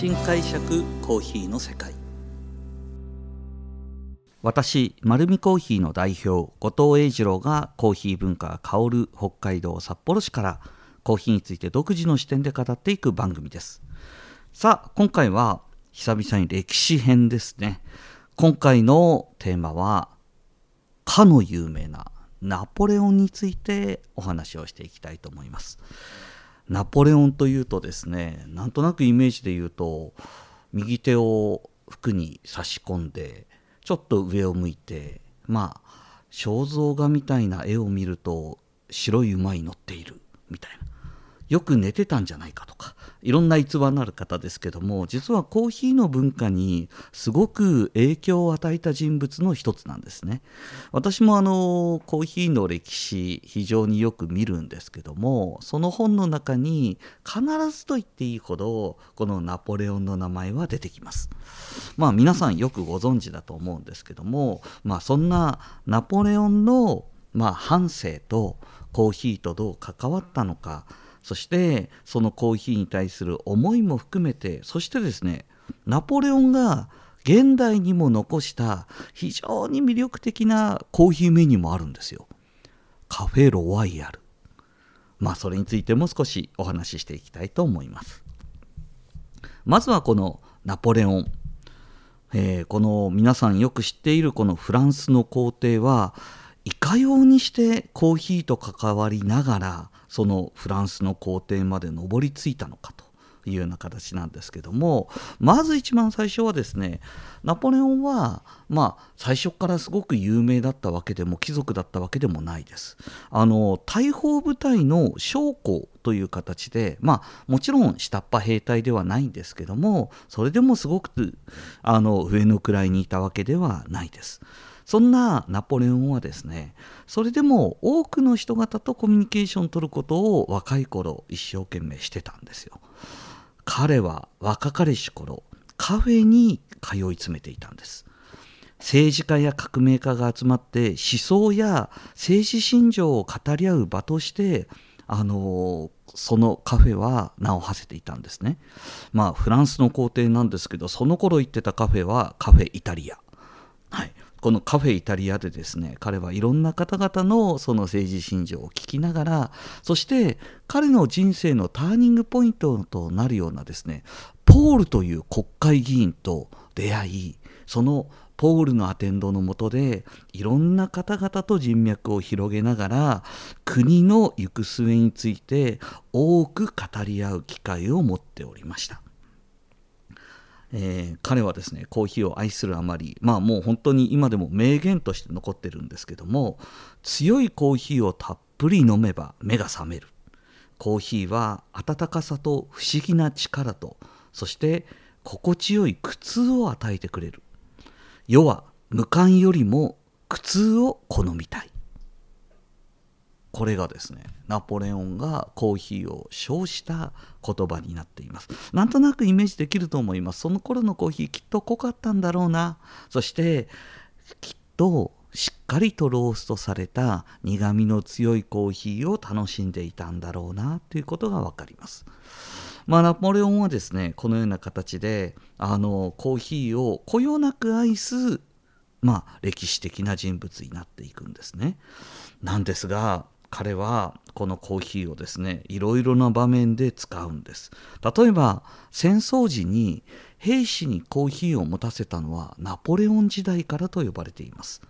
新解釈コーヒーの世界。私丸見コーヒーの代表後藤英二郎がコーヒー文化が香る北海道札幌市からコーヒーについて独自の視点で語っていく番組です。さあ今回は久々に歴史編ですね。今回のテーマはかの有名なナポレオンについてお話をしていきたいと思います。ナポレオンというとですねなんとなくイメージで言うと右手を服に差し込んでちょっと上を向いてまあ肖像画みたいな絵を見ると白い馬に乗っているみたいな。よく寝てたんじゃないかとかいろんな逸話のある方ですけども実はコーヒーの文化にすごく影響を与えた人物の一つなんですね。私もあのコーヒーの歴史非常によく見るんですけどもその本の中に必ずと言っていいほどこのナポレオンの名前は出てきます。まあ皆さんよくご存知だと思うんですけどもまあそんなナポレオンのまあ半生とコーヒーとどう関わったのかそしてそのコーヒーに対する思いも含めてそしてですねナポレオンが現代にも残した非常に魅力的なコーヒーメニューもあるんですよ。カフェロワイヤル。まあそれについても少しお話ししていきたいと思います。まずはこのナポレオン。えー、この皆さんよく知っているこのフランスの皇帝はいかようにしてコーヒーと関わりながらそのフランスの皇帝まで上り詰いたのかというような形なんですけどもまず一番最初はですねナポレオンはまあ最初からすごく有名だったわけでも貴族だったわけでもないです。あの大砲部隊の将校という形でまあもちろん下っ端兵隊ではないんですけどもそれでもすごくあの上の位にいたわけではないです。そんなナポレオンはですねそれでも多くの人方とコミュニケーションを取ることを若い頃一生懸命してたんですよ。彼は若かりし頃カフェに通い詰めていたんです。政治家や革命家が集まって思想や政治信条を語り合う場としてあのそのカフェは名を馳せていたんですね。まあフランスの皇帝なんですけどその頃行ってたカフェはカフェイタリア。はい。このカフェイタリアでですね彼はいろんな方々のその政治信条を聞きながらそして彼の人生のターニングポイントとなるようなですねポールという国会議員と出会いそのポールのアテンドのもとでいろんな方々と人脈を広げながら国の行く末について多く語り合う機会を持っておりました。えー、彼はですねコーヒーを愛するあまりまあもう本当に今でも名言として残ってるんですけども強いコーヒーをたっぷり飲めば目が覚める。コーヒーは温かさと不思議な力とそして心地よい苦痛を与えてくれる。世は無感よりも苦痛を好みたい。これがですねナポレオンがコーヒーを称した言葉になっています。なんとなくイメージできると思います。その頃のコーヒーきっと濃かったんだろうな。そしてきっとしっかりとローストされた苦みの強いコーヒーを楽しんでいたんだろうな。ということが分かります。まあ、ナポレオンはですねこのような形であのコーヒーをこよなく愛すまあ、歴史的な人物になっていくんですね。なんですが彼はこのコーヒーをですねいろいろな場面で使うんです。例えば戦争時に兵士にコーヒーを持たせたのはナポレオン時代からと呼ばれています、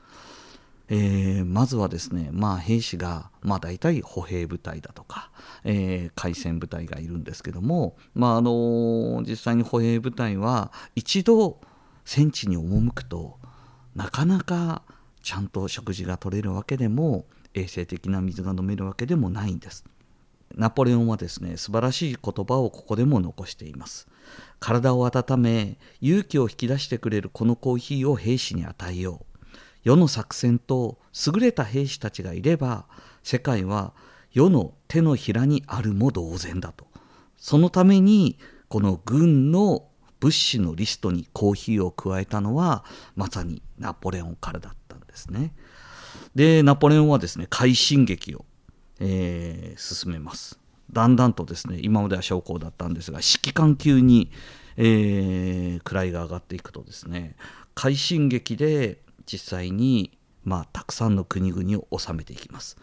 えー、まずはですねまあ兵士がまあ大体歩兵部隊だとか、えー、海戦部隊がいるんですけどもまああの実際に歩兵部隊は一度戦地に赴くとなかなかちゃんと食事が取れるわけでも衛生的な水が飲めるわけでもないんです。ナポレオンはですね素晴らしい言葉をここでも残しています。体を温め勇気を引き出してくれるこのコーヒーを兵士に与えよう。世の作戦と優れた兵士たちがいれば世界は世の手のひらにあるも同然だと。そのためにこの軍の物資のリストにコーヒーを加えたのはまさにナポレオンからだったんですね。でナポレオンはですね快進撃を、えー、進めます。だんだんとですね今までは将校だったんですが指揮官級に、えー、位が上がっていくとですね快進撃で実際に、まあ、たくさんの国々を治めていきます。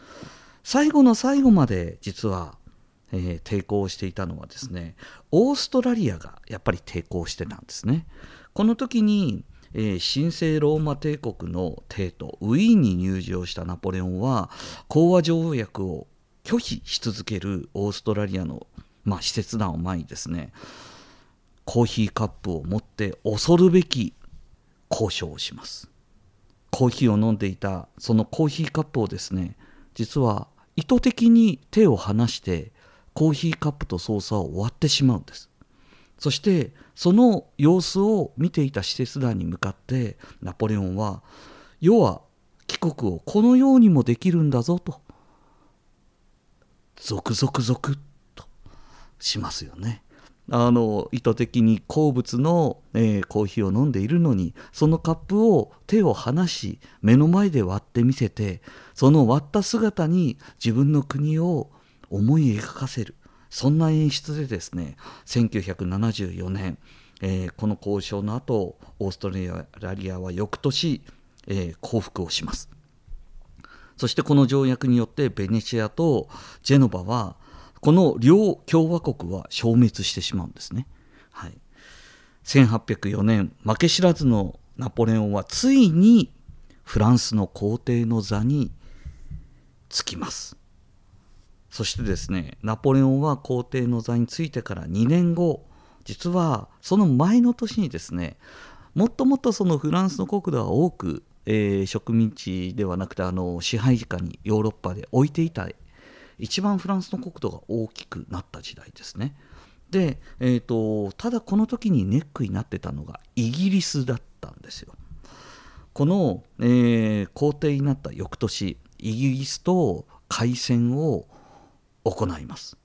最後の最後まで実は、えー、抵抗していたのはですねオーストラリアがやっぱり抵抗してたんですね。この時にえー、神聖ローマ帝国の帝都ウィーンに入場したナポレオンは講和条約を拒否し続けるオーストラリアの、まあ、使節団を前にですねコーヒーカップを持って恐るべき交渉をします。コーヒーを飲んでいたそのコーヒーカップをですね実は意図的に手を離してコーヒーカップと操作を割ってしまうんです。そしてその様子を見ていた使節団に向かってナポレオンは世は帰国をこのようにもできるんだぞとゾクゾクゾクとしますよね。あの意図的に好物の、えー、コーヒーを飲んでいるのにそのカップを手を離し目の前で割ってみせてその割った姿に自分の国を思い描かせるそんな演出でですね1974年、えー、この交渉の後オーストラリアは翌年、えー、降伏をします。そしてこの条約によってベネチアとジェノバはこの両共和国は消滅してしまうんですね、はい、1804年負け知らずのナポレオンはついにフランスの皇帝の座につきます。そしてですねナポレオンは皇帝の座についてから2年後実はその前の年にですねもっともっとそのフランスの国土は多く、えー、植民地ではなくてあの支配下にヨーロッパで置いていた一番フランスの国土が大きくなった時代ですね。で、えーと、ただこの時にネックになってたのがイギリスだったんですよ。この、えー、皇帝になった翌年イギリスと開戦を行います。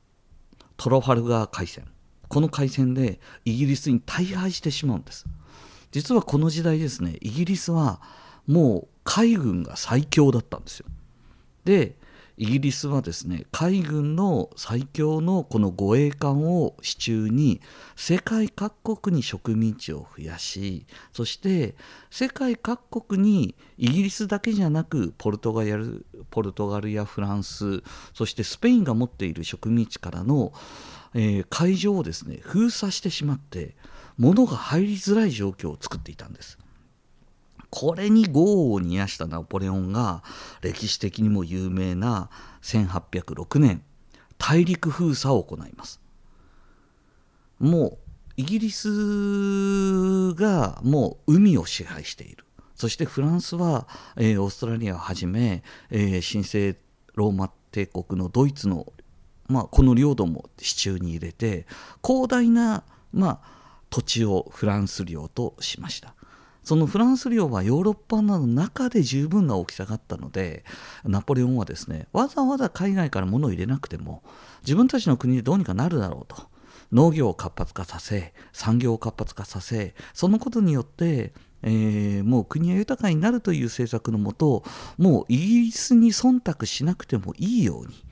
トロファルガー海戦。この海戦でイギリスに大敗してしまうんです。実はこの時代ですねイギリスはもう海軍が最強だったんですよ。でイギリスはですね海軍の最強のこの護衛艦を支柱に世界各国に植民地を増やしそして世界各国にイギリスだけじゃなくポルトガルポルトガルやフランスそしてスペインが持っている植民地からの、えー、海上をですね封鎖してしまって物が入りづらい状況を作っていたんです。これに業を煮やしたナポレオンが歴史的にも有名な1806年大陸封鎖を行います。もうイギリスがもう海を支配している。そしてフランスは、えー、オーストラリアをはじめ、えー、神聖ローマ帝国のドイツの、まあ、この領土も手中に入れて広大な、まあ、土地をフランス領としました。そのフランス領はヨーロッパの中で十分な大きさがあったのでナポレオンはですねわざわざ海外から物を入れなくても自分たちの国でどうにかなるだろうと。農業を活発化させ産業を活発化させそのことによってえー、もう国が豊かになるという政策のもともうイギリスに忖度しなくてもいいように、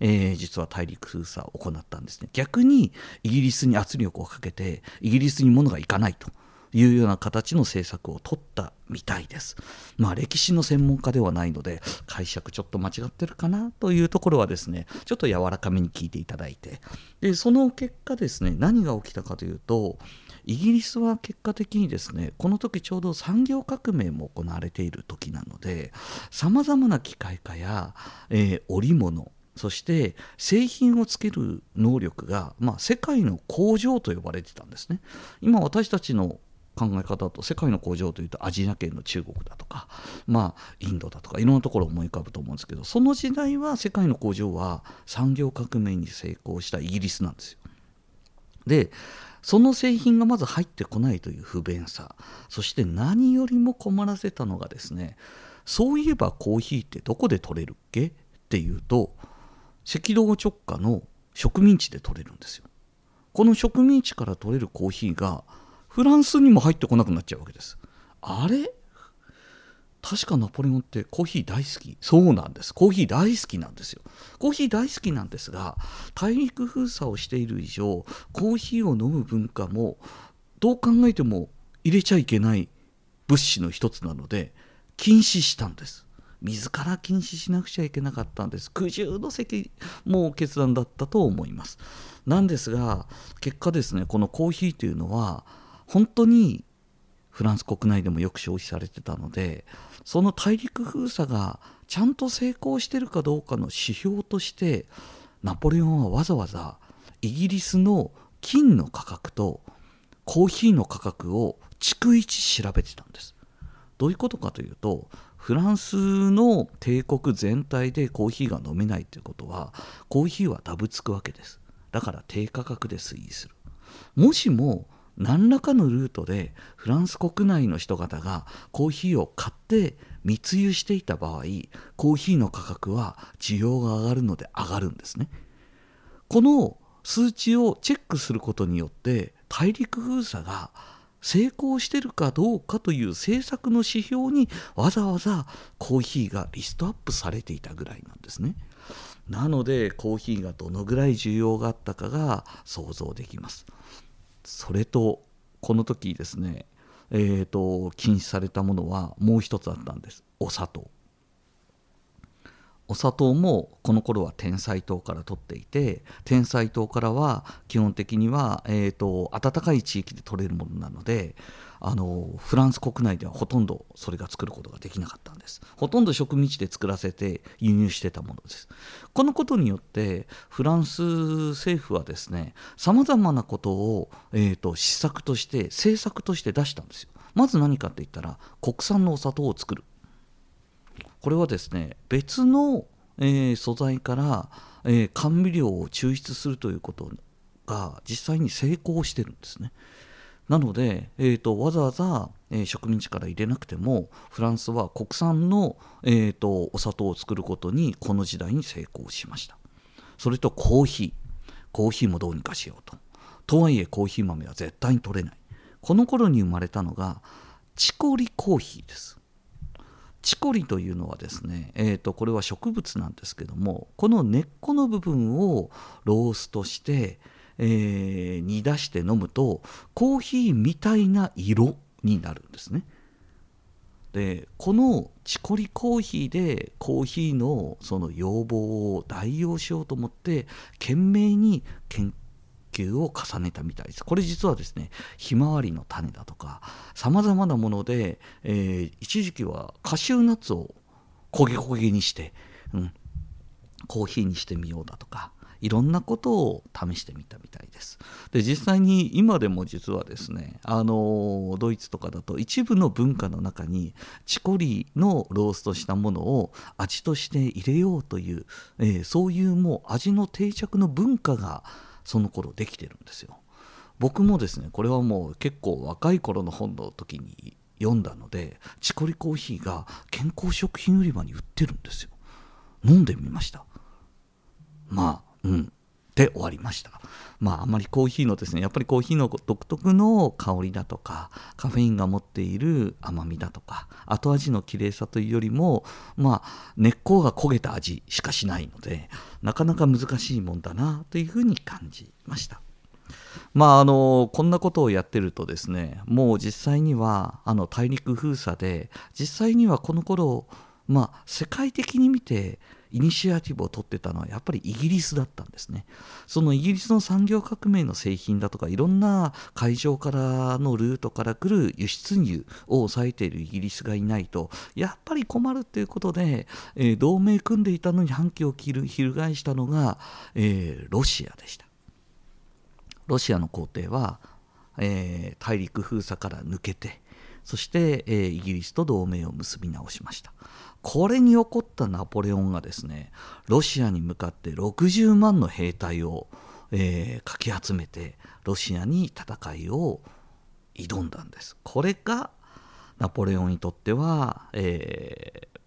えー、実は大陸封鎖を行ったんですね。逆にイギリスに圧力をかけてイギリスに物がいかないと。いうような形の政策を取ったみたいです。まあ歴史の専門家ではないので解釈ちょっと間違ってるかなというところはですねちょっと柔らかめに聞いていただいてでその結果ですね何が起きたかというとイギリスは結果的にですねこの時ちょうど産業革命も行われている時なのでさまざまな機械化や、えー、織物そして製品をつける能力が、まあ、世界の工場と呼ばれてたんですね。今私たちの考え方と世界の工場というとアジア圏の中国だとか、まあ、インドだとかいろんなところを思い浮かぶと思うんですけどその時代は世界の工場は産業革命に成功したイギリスなんですよ。でその製品がまず入ってこないという不便さそして何よりも困らせたのがですねそういえばコーヒーってどこで取れるっけっていうと赤道直下の植民地で取れるんですよ。この植民地から取れるコーヒーがフランスにも入ってこなくなっちゃうわけです。あれ？確かナポレオンってコーヒー大好き。そうなんです。コーヒー大好きなんですよ。コーヒー大好きなんですが大陸封鎖をしている以上コーヒーを飲む文化もどう考えても入れちゃいけない物資の一つなので禁止したんです。自ら禁止しなくちゃいけなかったんです。苦渋の責もう決断だったと思います。なんですが結果ですねこのコーヒーというのは本当にフランス国内でもよく消費されてたのでその大陸封鎖がちゃんと成功してるかどうかの指標としてナポレオンはわざわざイギリスの金の価格とコーヒーの価格を逐一調べてたんです。どういうことかというとフランスの帝国全体でコーヒーが飲めないということはコーヒーはダブつくわけです。だから低価格で推移する。もしも何らかのルートでフランス国内の人方がコーヒーを買って密輸していた場合コーヒーの価格は需要が上がるので上がるんですねこの数値をチェックすることによって大陸封鎖が成功してるかどうかという政策の指標にわざわざコーヒーがリストアップされていたぐらいなんですね。なのでコーヒーがどのぐらい需要があったかが想像できます。それとこの時ですね、えーと、禁止されたものはもう一つあったんですお砂糖。お砂糖もこの頃は天才糖から取っていて天才糖からは基本的には、えーと、暖かい地域で取れるものなのであのフランス国内ではほとんどそれが作ることができなかったんです。ほとんど植民地で作らせて輸入してたものです。このことによってフランス政府はですねさまざまなことを、えーと、施策として政策として出したんですよ。まず何かって言ったら国産のお砂糖を作る。これはですね別の、えー、素材から、えー、甘味料を抽出するということが実際に成功してるんですね。なので、えーと、わざわざ、えー、植民地から入れなくてもフランスは国産の、えーと、お砂糖を作ることにこの時代に成功しました。それとコーヒー。コーヒーもどうにかしようと。とはいえコーヒー豆は絶対に取れない。この頃に生まれたのがチコリコーヒーです。チコリというのはですね、えー、とこれは植物なんですけどもこの根っこの部分をローストして、えー、煮出して飲むとコーヒーみたいな色になるんですね。でこのチコリコーヒーでコーヒーのその要望を代用しようと思って懸命に研究を重ねたみたいです。これ実はですねひまわりの種だとかさまざまなもので、えー、一時期はカシューナッツを焦げ焦げにして、うん、コーヒーにしてみようだとかいろんなことを試してみたみたいです。で実際に今でも実はですねあのドイツとかだと一部の文化の中にチコリのローストしたものを味として入れようという、えー、そういうもう味の定着の文化がその頃できてるんですよ。僕もですねこれはもう結構若い頃の本の時に読んだのでチコリコーヒーが健康食品売り場に売ってるんですよ飲んでみましたまあうん。で終わりました。まああまりコーヒーのですねやっぱりコーヒーの独特の香りだとかカフェインが持っている甘みだとか後味の綺麗さというよりもまあ根っこが焦げた味しかしないのでなかなか難しいもんだなというふうに感じました。まああのこんなことをやってるとですねもう実際にはあの大陸封鎖で実際にはこの頃まあ世界的に見てイニシアティブを取ってたのはやっぱりイギリスだったんですね。そのイギリスの産業革命の製品だとかいろんな海上からのルートから来る輸出入を抑えているイギリスがいないとやっぱり困るということで、えー、同盟組んでいたのに反旗を切る翻したのが、えー、ロシアでした。ロシアの皇帝は、えー、大陸封鎖から抜けてそして、えー、イギリスと同盟を結び直しました。これに怒ったナポレオンがですねロシアに向かって60万の兵隊を、えー、かき集めてロシアに戦いを挑んだんですこれがナポレオンにとっては、えー、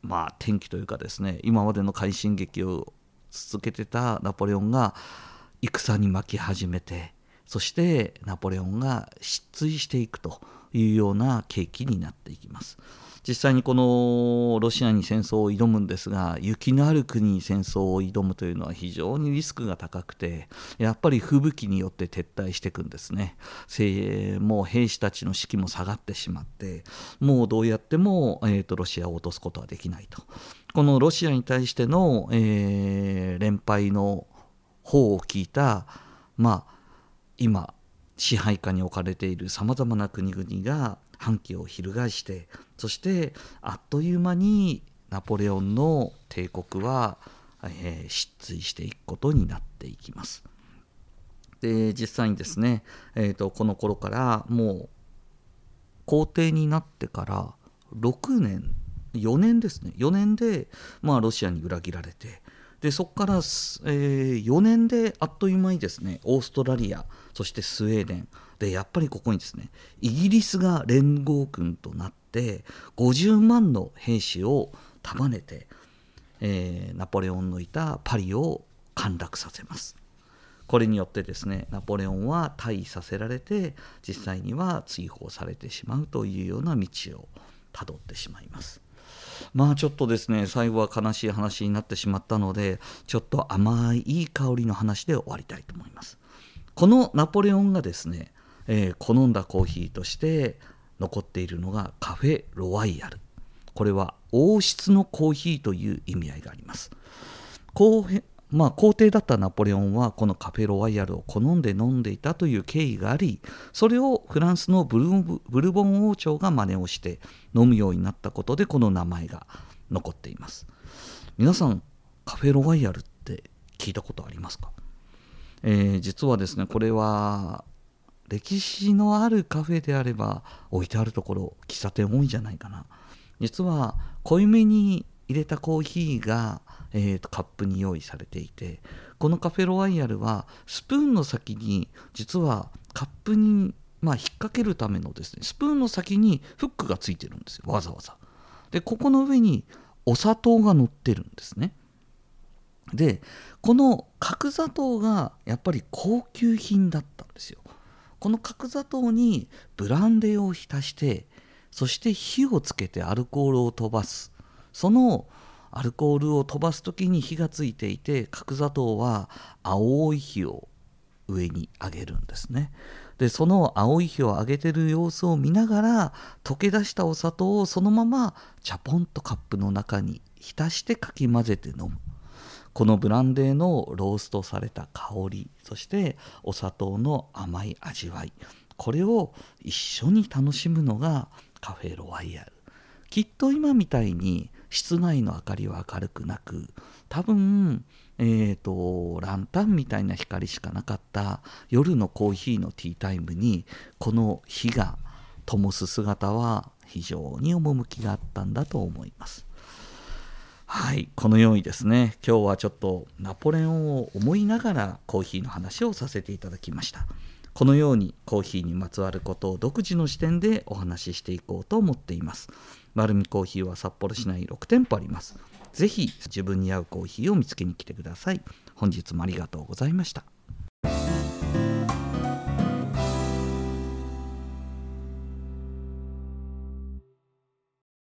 まあ転機というかですね今までの快進撃を続けてたナポレオンが戦に巻き始めてそしてナポレオンが失墜していくというような契機になっていきます。実際にこのロシアに戦争を挑むんですが雪のある国に戦争を挑むというのは非常にリスクが高くてやっぱり吹雪によって撤退していくんですね。もう兵士たちの士気も下がってしまってもうどうやっても、えーと、ロシアを落とすことはできないと。このロシアに対しての、えー、連敗の方を聞いたまあ今支配下に置かれているさまざまな国々が反旗を翻してそしてあっという間にナポレオンの帝国は、えー、失墜していくことになっていきます。で実際にですね、えーと、この頃からもう皇帝になってから6年4年ですね4年で、まあ、ロシアに裏切られてでそこから、えー、4年であっという間にですねオーストラリアそしてスウェーデンでやっぱりここにですねイギリスが連合軍となって50万の兵士を束ねて、えー、ナポレオンのいたパリを陥落させます。これによってですねナポレオンは退位させられて実際には追放されてしまうというような道をたどってしまいます。まあちょっとですね最後は悲しい話になってしまったのでちょっと甘いいい香りの話で終わりたいと思います。このナポレオンがですね、えー、好んだコーヒーとして残っているのがカフェロワイヤル。これは王室のコーヒーという意味合いがあります。まあ、皇帝だったナポレオンはこのカフェロワイヤルを好んで飲んでいたという経緯がありそれをフランスのブルボン王朝が真似をして飲むようになったことでこの名前が残っています。皆さんカフェロワイヤルって聞いたことありますか、えー、実はですねこれは歴史のあるカフェであれば置いてあるところ喫茶店多いんじゃないかな。実は濃いめに入れたコーヒーがえー、とカップに用意されていてこのカフェロワイヤルはスプーンの先に実はカップに、まあ、引っ掛けるためのですねスプーンの先にフックがついてるんですよわざわざ。でここの上にお砂糖が乗ってるんですね。でこの角砂糖がやっぱり高級品だったんですよ。この角砂糖にブランデーを浸してそして火をつけてアルコールを飛ばす。そのアルコールを飛ばす時に火がついていて角砂糖は青い火を上に上げるんですね。でその青い火を上げてる様子を見ながら溶け出したお砂糖をそのままチャポンとカップの中に浸してかき混ぜて飲む。このブランデーのローストされた香りそしてお砂糖の甘い味わいこれを一緒に楽しむのがカフェロワイヤルきっと今みたいに室内の明かりは明るくなく多分えーと、ランタンみたいな光しかなかった夜のコーヒーのティータイムにこの火が灯す姿は非常に趣があったんだと思います。はい、このようにですね今日はちょっとナポレオンを思いながらコーヒーの話をさせていただきました。このようにコーヒーにまつわることを独自の視点でお話ししていこうと思っています。丸見コーヒーは札幌市内6店舗あります。ぜひ自分に合うコーヒーを見つけに来てください。本日もありがとうございました。